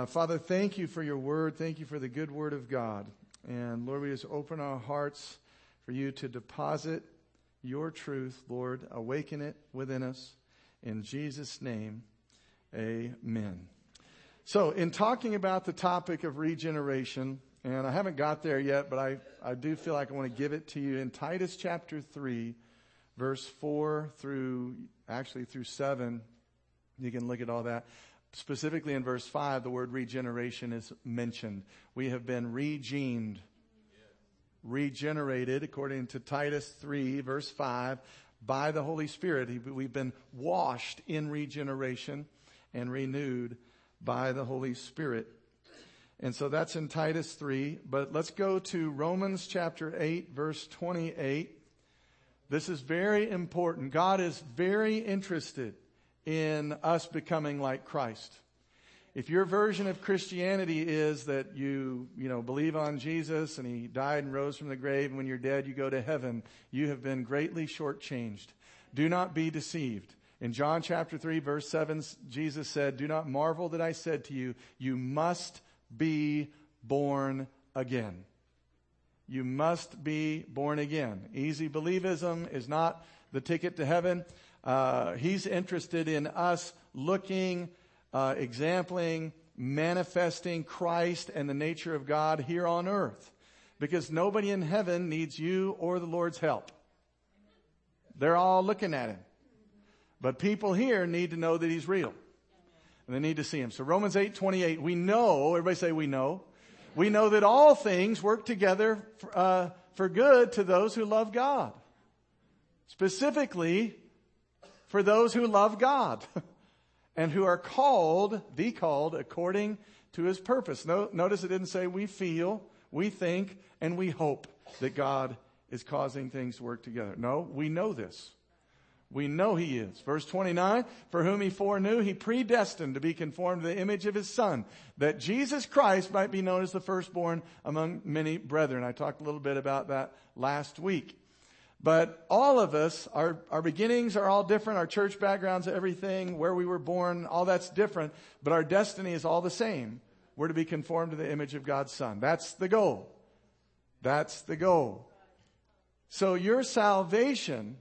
Uh, Father, thank you for your word. Thank you for the good word of God. And Lord, we just open our hearts for you to deposit your truth, Lord. Awaken it within us. In Jesus' name, amen. So, in talking about the topic of regeneration, and I haven't got there yet, but I, I do feel like I want to give it to you in Titus chapter 3, verse 4 through, actually through 7. You can look at all that. Specifically in verse 5, the word regeneration is mentioned. We have been regened, regenerated, according to Titus 3, verse 5, by the Holy Spirit. We've been washed in regeneration and renewed by the Holy Spirit. And so that's in Titus 3. But let's go to Romans chapter 8, verse 28. This is very important. God is very interested in us becoming like Christ. If your version of Christianity is that you, you know, believe on Jesus and he died and rose from the grave and when you're dead you go to heaven, you have been greatly shortchanged. Do not be deceived. In John chapter 3 verse 7, Jesus said, do not marvel that I said to you, you must be born again. You must be born again. Easy believism is not the ticket to heaven. Uh, he's interested in us looking, uh, exempling, manifesting Christ and the nature of God here on earth. Because nobody in heaven needs you or the Lord's help. They're all looking at him. But people here need to know that he's real. And they need to see him. So Romans 8, 28, we know, everybody say we know. We know that all things work together for, uh, for good to those who love God. Specifically, for those who love God and who are called, the called, according to his purpose. Notice it didn't say we feel, we think, and we hope that God is causing things to work together. No, we know this. We know he is. Verse 29, for whom he foreknew, he predestined to be conformed to the image of his son, that Jesus Christ might be known as the firstborn among many brethren. I talked a little bit about that last week. But all of us, our, our beginnings are all different. Our church backgrounds, everything, where we were born, all that's different. But our destiny is all the same. We're to be conformed to the image of God's son. That's the goal. That's the goal. So your salvation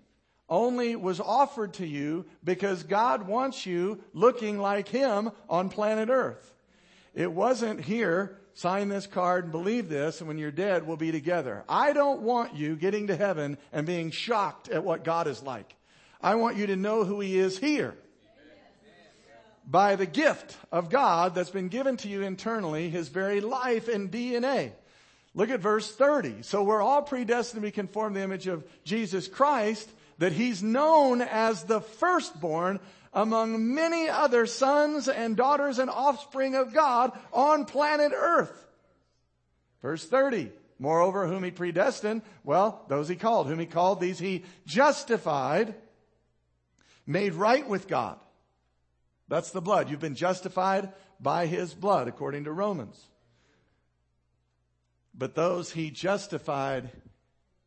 only was offered to you because God wants you looking like Him on planet earth. It wasn't here sign this card and believe this, and when you're dead, we'll be together. I don't want you getting to heaven and being shocked at what God is like. I want you to know who He is here. By the gift of God that's been given to you internally, His very life and DNA. Look at verse 30. So we're all predestined to be conformed to the image of Jesus Christ, that He's known as the firstborn among many other sons and daughters and offspring of God on planet earth. Verse 30. Moreover, whom he predestined, well, those he called. Whom he called, these he justified, made right with God. That's the blood. You've been justified by his blood, according to Romans. But those he justified,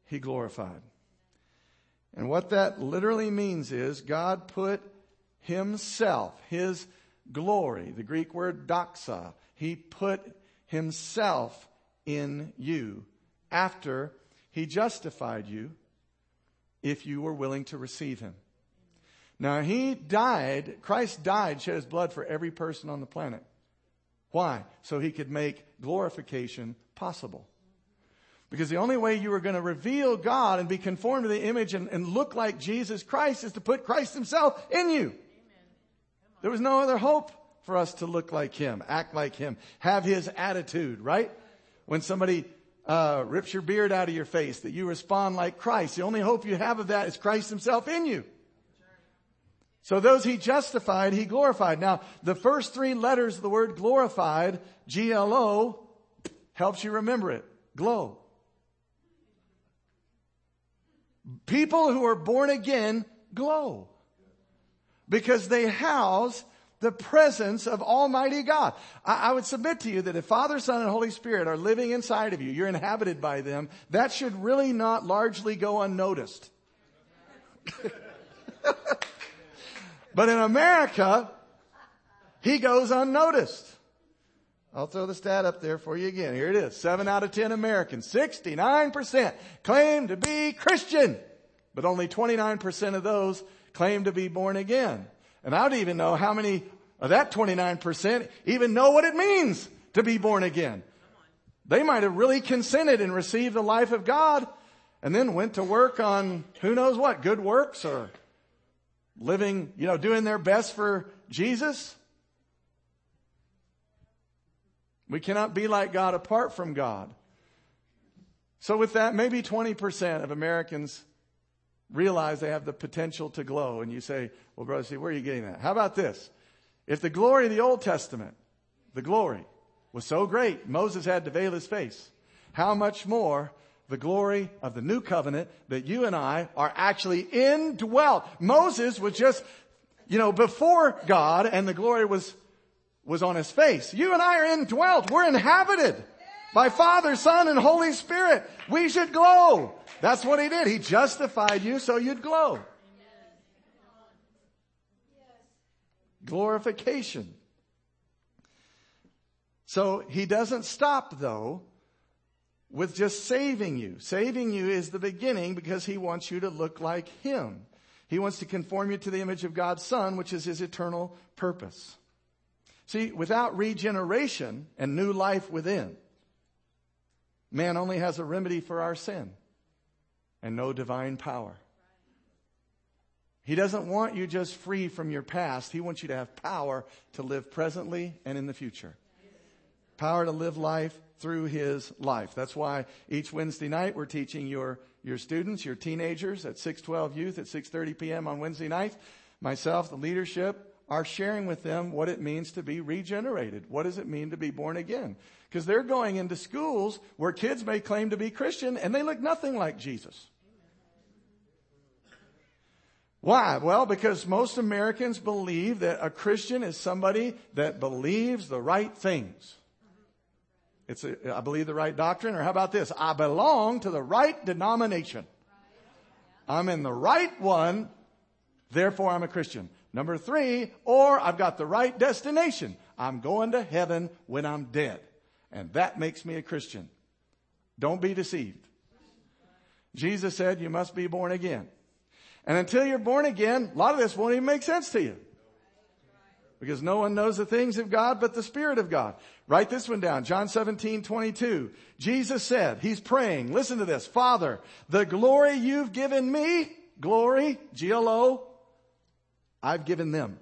he glorified. And what that literally means is God put himself, his glory, the Greek word doxa, he put himself in you after he justified you if you were willing to receive him. Now he died, Christ died, shed his blood for every person on the planet. Why? So he could make glorification possible. Because the only way you were going to reveal God and be conformed to the image and, and look like Jesus Christ is to put Christ himself in you. There was no other hope for us to look like him, act like him, have his attitude, right? When somebody uh, rips your beard out of your face, that you respond like Christ. The only hope you have of that is Christ himself in you. So those he justified, he glorified. Now, the first three letters of the word glorified, G-L-O, helps you remember it. Glow. People who are born again glow because they house the presence of Almighty God. I, I, would submit to you that if Father, Son, and Holy Spirit are living inside of you, you're inhabited by them, that should really not largely go unnoticed. but in America, he goes unnoticed. I'll throw the stat up there for you again. Here it is. Seven out of ten Americans, 69% claim to be Christian, but only 29% of those claim to be born again. And I don't even know how many of that 29% even know what it means to be born again. They might have really consented and received the life of God and then went to work on who knows what, good works or living, you know, doing their best for Jesus. We cannot be like God apart from God. So with that, maybe 20% of Americans realize they have the potential to glow. And you say, well, brother, see, where are you getting that? How about this? If the glory of the Old Testament, the glory, was so great, Moses had to veil his face, how much more the glory of the new covenant that you and I are actually indwelt. Moses was just, you know, before God and the glory was, was on his face. You and I are indwelt. We're inhabited by Father, Son, and Holy Spirit. We should glow. That's what he did. He justified you so you'd glow. Glorification. So he doesn't stop though with just saving you. Saving you is the beginning because he wants you to look like him. He wants to conform you to the image of God's son, which is his eternal purpose. See, without regeneration and new life within, man only has a remedy for our sin and no divine power. He doesn't want you just free from your past. He wants you to have power to live presently and in the future. Power to live life through his life. That's why each Wednesday night we're teaching your, your students, your teenagers at 612 Youth at 6.30 p.m. on Wednesday nights. Myself, the leadership, are sharing with them what it means to be regenerated. What does it mean to be born again? Because they're going into schools where kids may claim to be Christian and they look nothing like Jesus. Why? Well, because most Americans believe that a Christian is somebody that believes the right things. It's a, I believe the right doctrine, or how about this? I belong to the right denomination. I'm in the right one, therefore I'm a Christian. Number three, or I've got the right destination. I'm going to heaven when I'm dead. And that makes me a Christian. Don't be deceived. Jesus said you must be born again. And until you're born again, a lot of this won't even make sense to you. Because no one knows the things of God but the Spirit of God. Write this one down. John 17, 22. Jesus said, He's praying, listen to this, Father, the glory you've given me, glory, G-L-O, I've given them.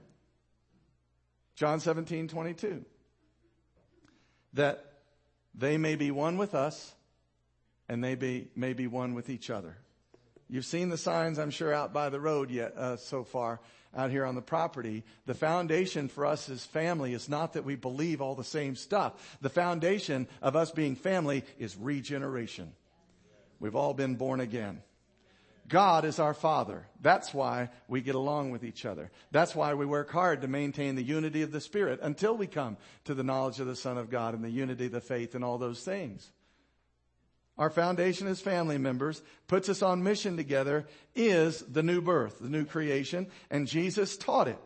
John 17, 22. That they may be one with us and they be, may be one with each other. You've seen the signs, I'm sure, out by the road yet uh, so far out here on the property. The foundation for us as family is not that we believe all the same stuff. The foundation of us being family is regeneration. We've all been born again. God is our Father. That's why we get along with each other. That's why we work hard to maintain the unity of the Spirit until we come to the knowledge of the Son of God and the unity of the faith and all those things our foundation as family members, puts us on mission together, is the new birth, the new creation, and Jesus taught it.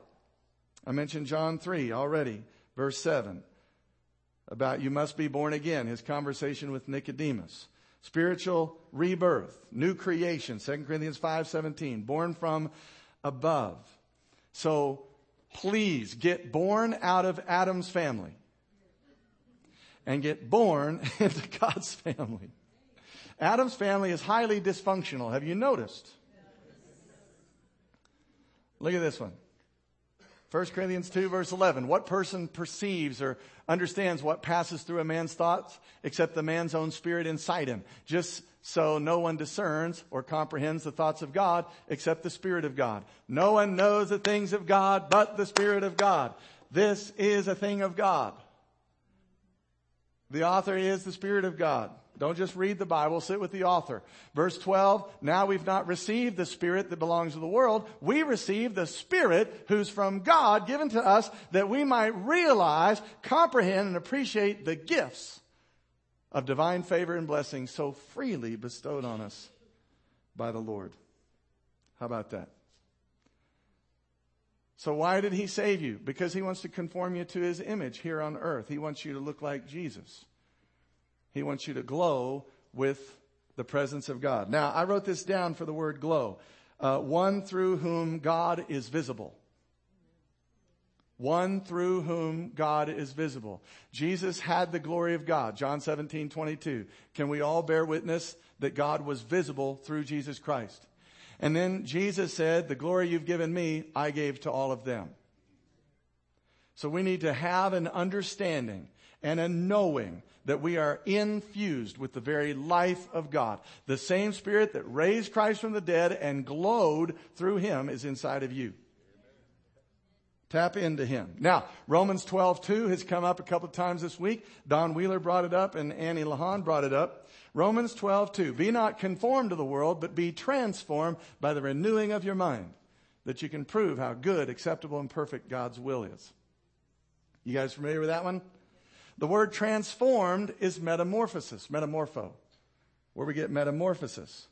I mentioned John 3 already, verse 7, about you must be born again, his conversation with Nicodemus. Spiritual rebirth, new creation, 2 Corinthians 5:17, born from above. So please get born out of Adam's family and get born into God's family. Adam's family is highly dysfunctional. Have you noticed? Look at this one. 1 Corinthians 2 verse 11. What person perceives or understands what passes through a man's thoughts except the man's own spirit inside him? Just so no one discerns or comprehends the thoughts of God except the Spirit of God. No one knows the things of God but the Spirit of God. This is a thing of God. The author is the Spirit of God. Don't just read the Bible, sit with the author. Verse 12, now we've not received the Spirit that belongs to the world. We receive the Spirit who's from God given to us that we might realize, comprehend, and appreciate the gifts of divine favor and blessing so freely bestowed on us by the Lord. How about that? So why did he save you? Because he wants to conform you to his image here on earth. He wants you to look like Jesus. He wants you to glow with the presence of God. Now, I wrote this down for the word glow. Uh, one through whom God is visible. One through whom God is visible. Jesus had the glory of God. John 17, 22. Can we all bear witness that God was visible through Jesus Christ? And then Jesus said, the glory you've given me, I gave to all of them. So we need to have an understanding and a knowing that we are infused with the very life of God. The same spirit that raised Christ from the dead and glowed through him is inside of you. Tap into him. Now, Romans 12, 2 has come up a couple of times this week. Don Wheeler brought it up and Annie Lahan brought it up. Romans 12, 2. Be not conformed to the world, but be transformed by the renewing of your mind, that you can prove how good, acceptable, and perfect God's will is. You guys familiar with that one? The word transformed is metamorphosis, metamorpho, where we get metamorphosis.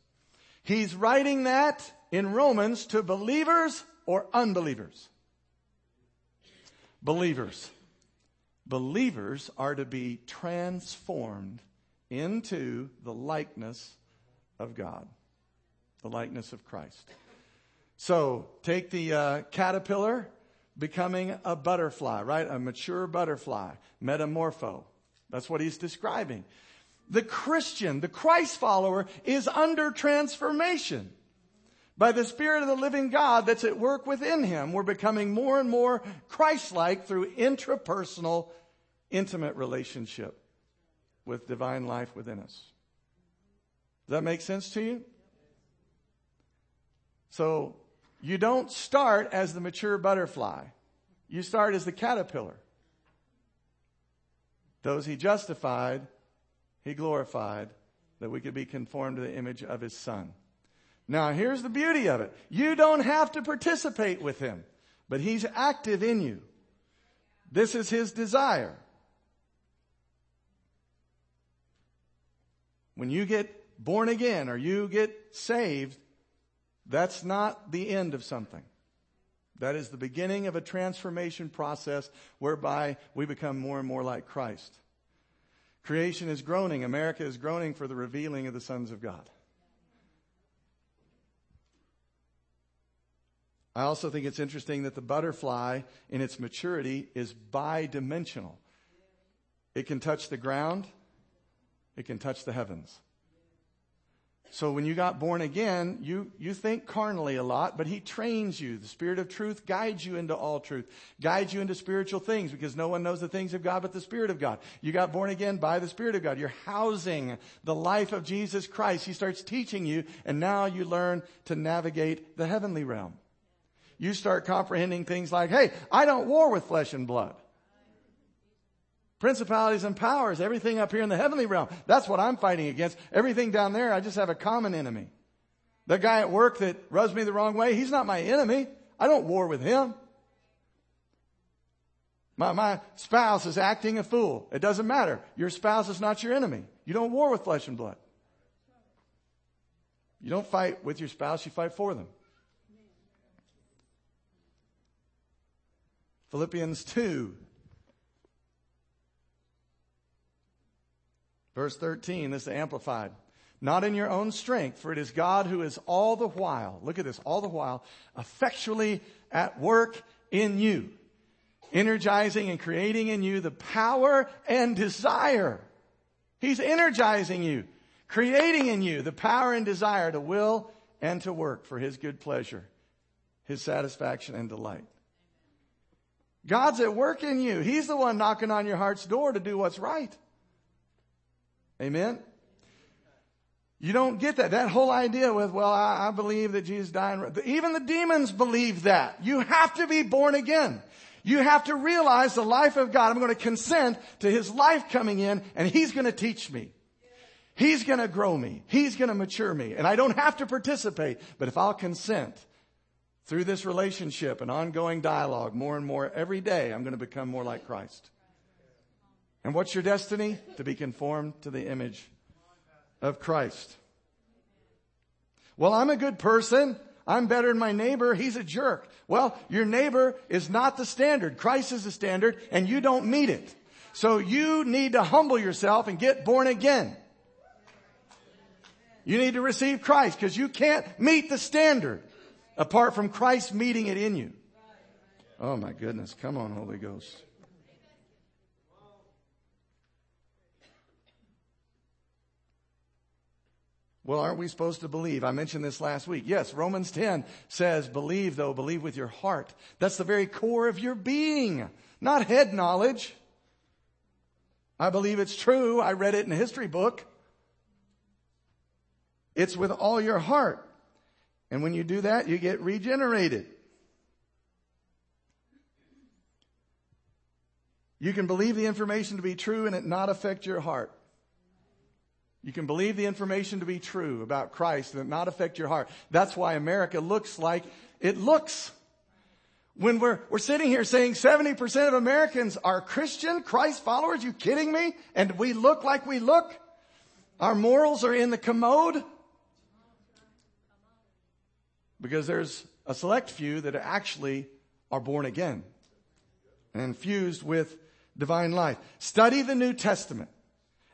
He's writing that in Romans to believers or unbelievers. Believers. Believers are to be transformed into the likeness of God, the likeness of Christ. So take the uh, caterpillar becoming a butterfly, right? A mature butterfly, metamorpho. That's what he's describing. The Christian, the Christ follower is under transformation. By the Spirit of the living God that's at work within him, we're becoming more and more Christ-like through intrapersonal, intimate relationship with divine life within us. Does that make sense to you? So, you don't start as the mature butterfly. You start as the caterpillar. Those he justified, he glorified, that we could be conformed to the image of his son. Now here's the beauty of it. You don't have to participate with him, but he's active in you. This is his desire. When you get born again or you get saved, that's not the end of something. That is the beginning of a transformation process whereby we become more and more like Christ. Creation is groaning. America is groaning for the revealing of the sons of God. I also think it's interesting that the butterfly in its maturity is bidimensional. It can touch the ground. It can touch the heavens. So when you got born again, you, you think carnally a lot, but he trains you. The Spirit of truth guides you into all truth, guides you into spiritual things because no one knows the things of God but the Spirit of God. You got born again by the Spirit of God. You're housing the life of Jesus Christ. He starts teaching you and now you learn to navigate the heavenly realm. You start comprehending things like, hey, I don't war with flesh and blood principalities and powers, everything up here in the heavenly realm. That's what I'm fighting against. Everything down there, I just have a common enemy. The guy at work that rubs me the wrong way, he's not my enemy. I don't war with him. My, my spouse is acting a fool. It doesn't matter. Your spouse is not your enemy. You don't war with flesh and blood. You don't fight with your spouse, you fight for them. Philippians 2 Verse 13, this is amplified. Not in your own strength, for it is God who is all the while, look at this, all the while, effectually at work in you, energizing and creating in you the power and desire. He's energizing you, creating in you the power and desire to will and to work for His good pleasure, His satisfaction and delight. God's at work in you. He's the one knocking on your heart's door to do what's right. Amen? You don't get that. That whole idea with, well, I, I believe that Jesus died. Even the demons believe that. You have to be born again. You have to realize the life of God. I'm going to consent to His life coming in and He's going to teach me. He's going to grow me. He's going to mature me. And I don't have to participate, but if I'll consent through this relationship and ongoing dialogue more and more every day, I'm going to become more like Christ. And what's your destiny? To be conformed to the image of Christ. Well, I'm a good person. I'm better than my neighbor. He's a jerk. Well, your neighbor is not the standard. Christ is the standard and you don't meet it. So you need to humble yourself and get born again. You need to receive Christ because you can't meet the standard apart from Christ meeting it in you. Oh my goodness. Come on, Holy Ghost. Well, aren't we supposed to believe? I mentioned this last week. Yes, Romans 10 says, believe though, believe with your heart. That's the very core of your being, not head knowledge. I believe it's true. I read it in a history book. It's with all your heart. And when you do that, you get regenerated. You can believe the information to be true and it not affect your heart. You can believe the information to be true about Christ and it not affect your heart. That's why America looks like it looks. When we're, we're sitting here saying 70% of Americans are Christian, Christ followers, you kidding me? And we look like we look? Our morals are in the commode? Because there's a select few that actually are born again and infused with divine life. Study the New Testament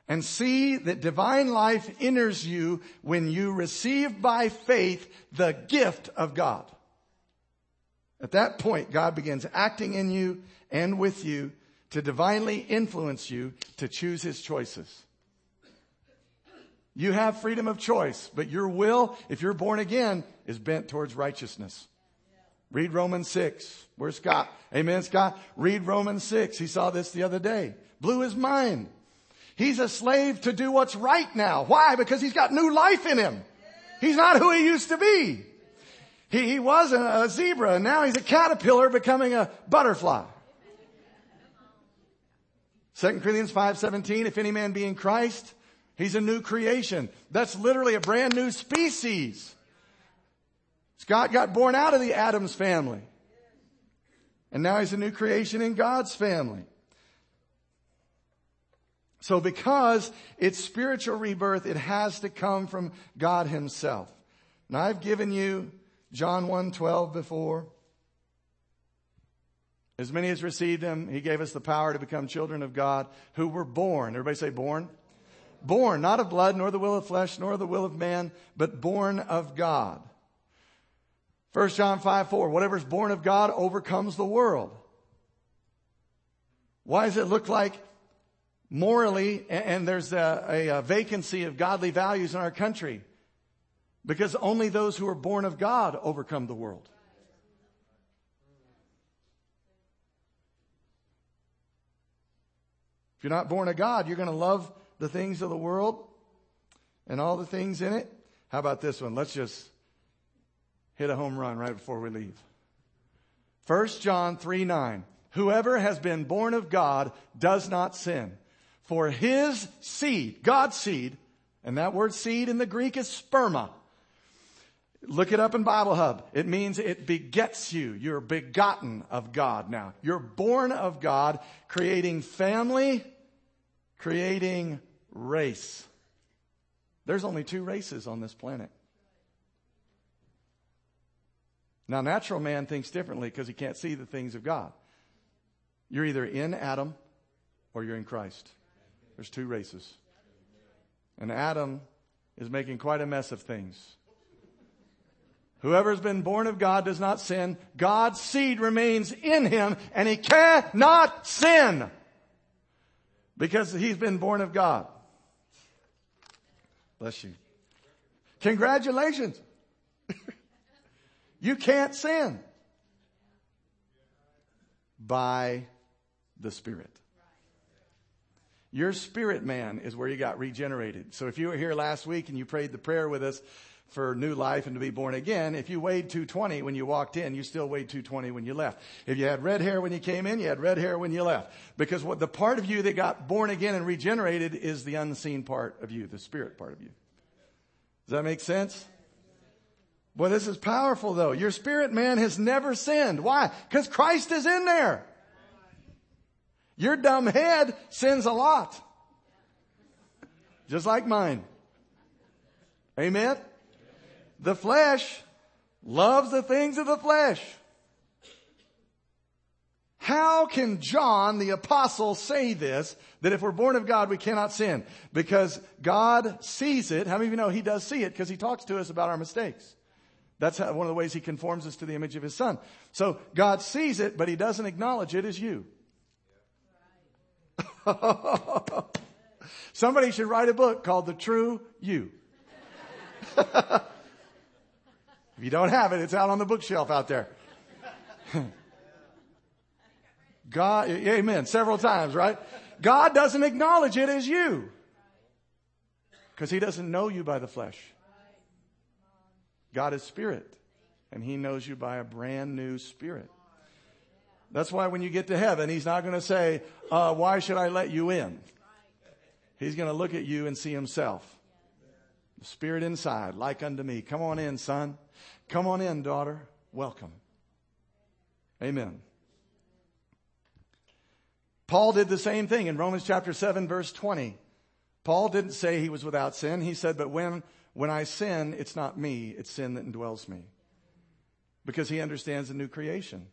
and see that divine life enters you when you receive by faith the gift of God. At that point, God begins acting in you and with you to divinely influence you to choose his choices. You have freedom of choice, but your will, if you're born again, is bent towards righteousness. Read Romans 6. Where's Scott? Amen, Scott. Read Romans 6. He saw this the other day. Blew his mind. He's a slave to do what's right now. Why? Because he's got new life in him. He's not who he used to be. He, he was a, a zebra and now he's a caterpillar becoming a butterfly. 2 Corinthians 5:17 if any man be in Christ he's a new creation that's literally a brand new species Scott got born out of the Adams family and now he's a new creation in God's family so because it's spiritual rebirth, it has to come from God himself. Now I've given you John 1:12 before. As many as received him, he gave us the power to become children of God who were born. Everybody say born? Born, not of blood, nor the will of flesh, nor the will of man, but born of God. 1 John 5, 4, whatever's born of God overcomes the world. Why does it look like morally, and there's a, a, vacancy of godly values in our country because only those who are born of God overcome the world. If you're not born of God, you're going to love the things of the world and all the things in it. How about this one? Let's just hit a home run right before we leave. 1 John 3 9. Whoever has been born of God does not sin. For his seed, God's seed, and that word seed in the Greek is sperma. Look it up in Bible Hub. It means it begets you. You're begotten of God now. You're born of God, creating family, creating race. There's only two races on this planet. Now, natural man thinks differently because he can't see the things of God. You're either in Adam or you're in Christ. There's two races. And Adam is making quite a mess of things. Whoever's been born of God does not sin. God's seed remains in him and he cannot sin because he's been born of God. Bless you. Congratulations. you can't sin by the Spirit. Your spirit man is where you got regenerated. So if you were here last week and you prayed the prayer with us for new life and to be born again, if you weighed 220 when you walked in, you still weighed 220 when you left. If you had red hair when you came in, you had red hair when you left. Because what the part of you that got born again and regenerated is the unseen part of you, the spirit part of you. Does that make sense? Well, this is powerful though. Your spirit man has never sinned. Why? Because Christ is in there. Your dumb head sins a lot. Just like mine. Amen? The flesh loves the things of the flesh. How can John the apostle say this, that if we're born of God, we cannot sin? Because God sees it. How many of you know he does see it because he talks to us about our mistakes? That's how, one of the ways he conforms us to the image of his son. So God sees it, but he doesn't acknowledge it as you. Somebody should write a book called The True You. if you don't have it, it's out on the bookshelf out there. God, amen, several times, right? God doesn't acknowledge it as you. Because he doesn't know you by the flesh. God is spirit. And he knows you by a brand new spirit. That's why when you get to heaven, he's not going to say, uh, why should I let you in? He's going to look at you and see himself. The spirit inside, like unto me. Come on in, son. Come on in, daughter. Welcome. Amen. Paul did the same thing in Romans chapter 7 verse 20. Paul didn't say he was without sin. He said, but when, when I sin, it's not me, it's sin that indwells me. Because he understands the new creation.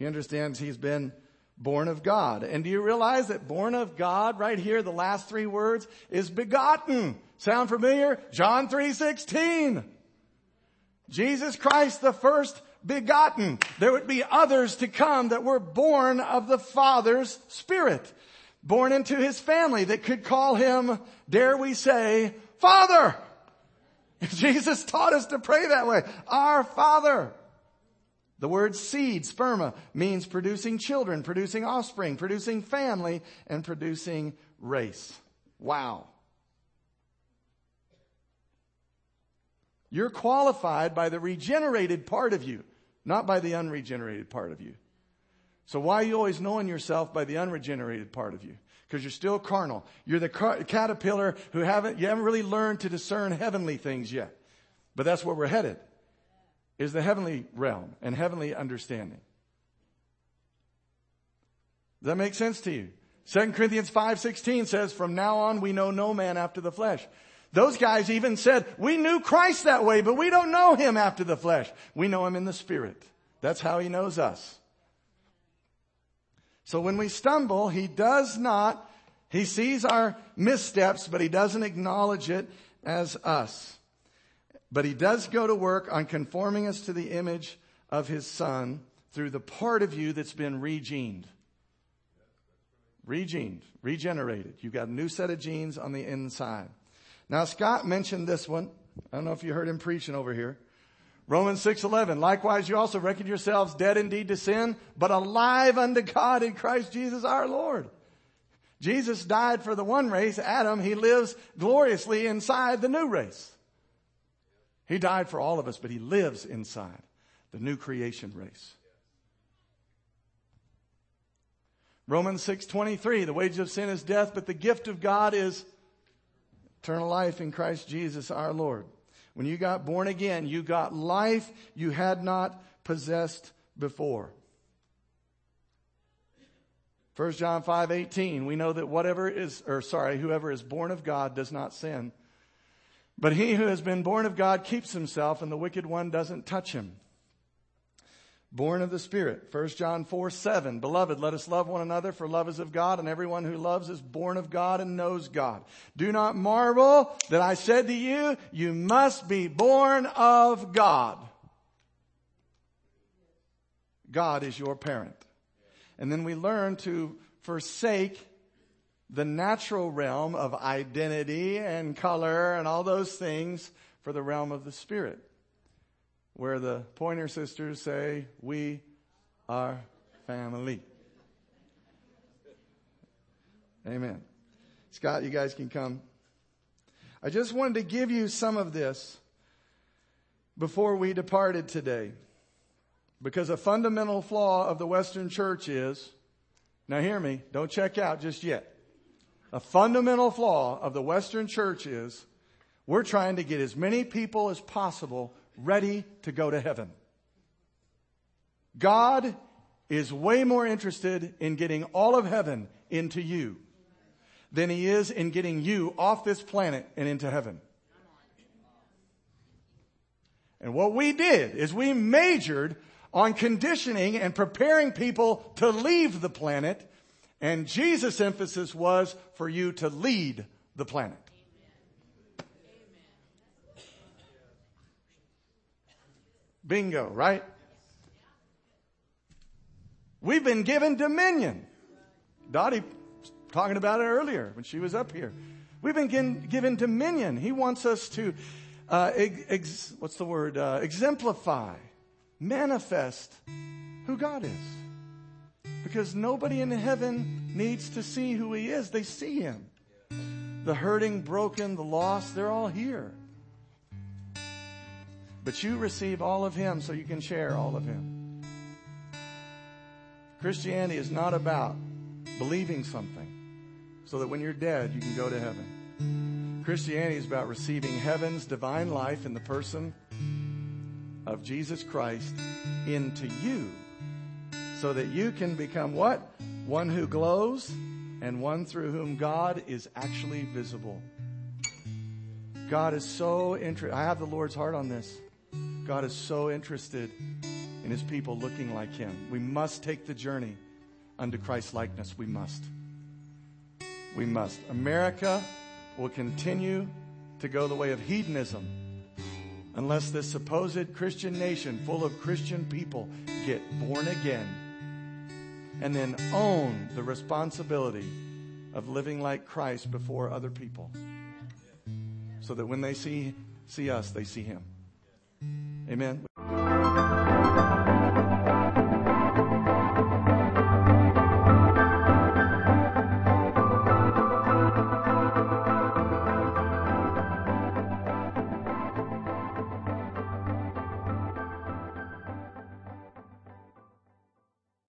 He understands he's been born of God. And do you realize that born of God right here, the last three words is begotten. Sound familiar? John 3:16. Jesus Christ the first begotten. There would be others to come that were born of the Father's Spirit. Born into his family that could call him, dare we say, Father. Jesus taught us to pray that way. Our Father. The word seed, sperma, means producing children, producing offspring, producing family, and producing race. Wow. You're qualified by the regenerated part of you not by the unregenerated part of you. So why are you always knowing yourself by the unregenerated part of you? Because you're still carnal. You're the caterpillar who haven't, you haven't really learned to discern heavenly things yet. But that's where we're headed, is the heavenly realm and heavenly understanding. Does that make sense to you? 2 Corinthians 5.16 says, from now on we know no man after the flesh. Those guys even said, we knew Christ that way, but we don't know him after the flesh. We know him in the spirit. That's how he knows us. So when we stumble, he does not, he sees our missteps, but he doesn't acknowledge it as us. But he does go to work on conforming us to the image of his son through the part of you that's been regened. Regened, regenerated. You've got a new set of genes on the inside. Now Scott mentioned this one. I don't know if you heard him preaching over here. Romans 6:11 Likewise you also reckon yourselves dead indeed to sin but alive unto God in Christ Jesus our Lord. Jesus died for the one race, Adam, he lives gloriously inside the new race. He died for all of us, but he lives inside the new creation race. Romans 6:23 The wages of sin is death, but the gift of God is eternal life in Christ Jesus our Lord. When you got born again, you got life you had not possessed before. 1 John 5:18 we know that whatever is, or sorry, whoever is born of God does not sin. But he who has been born of God keeps himself and the wicked one doesn't touch him born of the Spirit. 1 John 4, 7. Beloved, let us love one another for love is of God and everyone who loves is born of God and knows God. Do not marvel that I said to you, you must be born of God. God is your parent. And then we learn to forsake the natural realm of identity and color and all those things for the realm of the Spirit where the Pointer Sisters say, We are family. Amen. Scott, you guys can come. I just wanted to give you some of this before we departed today. Because a fundamental flaw of the Western church is, now hear me, don't check out just yet. A fundamental flaw of the Western church is we're trying to get as many people as possible ready to go to heaven. God is way more interested in getting all of heaven into you than he is in getting you off this planet and into heaven. And what we did is we majored on conditioning and preparing people to leave the planet. And Jesus' emphasis was for you to lead the planet. Bingo, right? We've been given dominion. Dottie talking about it earlier when she was up here. We've been given, dominion. He wants us to, uh, ex, what's the word? Uh, exemplify, manifest who God is. Because nobody in heaven needs to see who He is. They see Him. The hurting, broken, the lost, they're all here. But you receive all of Him so you can share all of Him. Christianity is not about believing something so that when you're dead, you can go to heaven. Christianity is about receiving heaven's divine life in the person of Jesus Christ into you so that you can become what? One who glows and one through whom God is actually visible. God is so interested. I have the Lord's heart on this. God is so interested in his people looking like him. We must take the journey unto Christ's likeness. We must. We must. America will continue to go the way of hedonism unless this supposed Christian nation full of Christian people get born again and then own the responsibility of living like Christ before other people. So that when they see see us they see him. Amen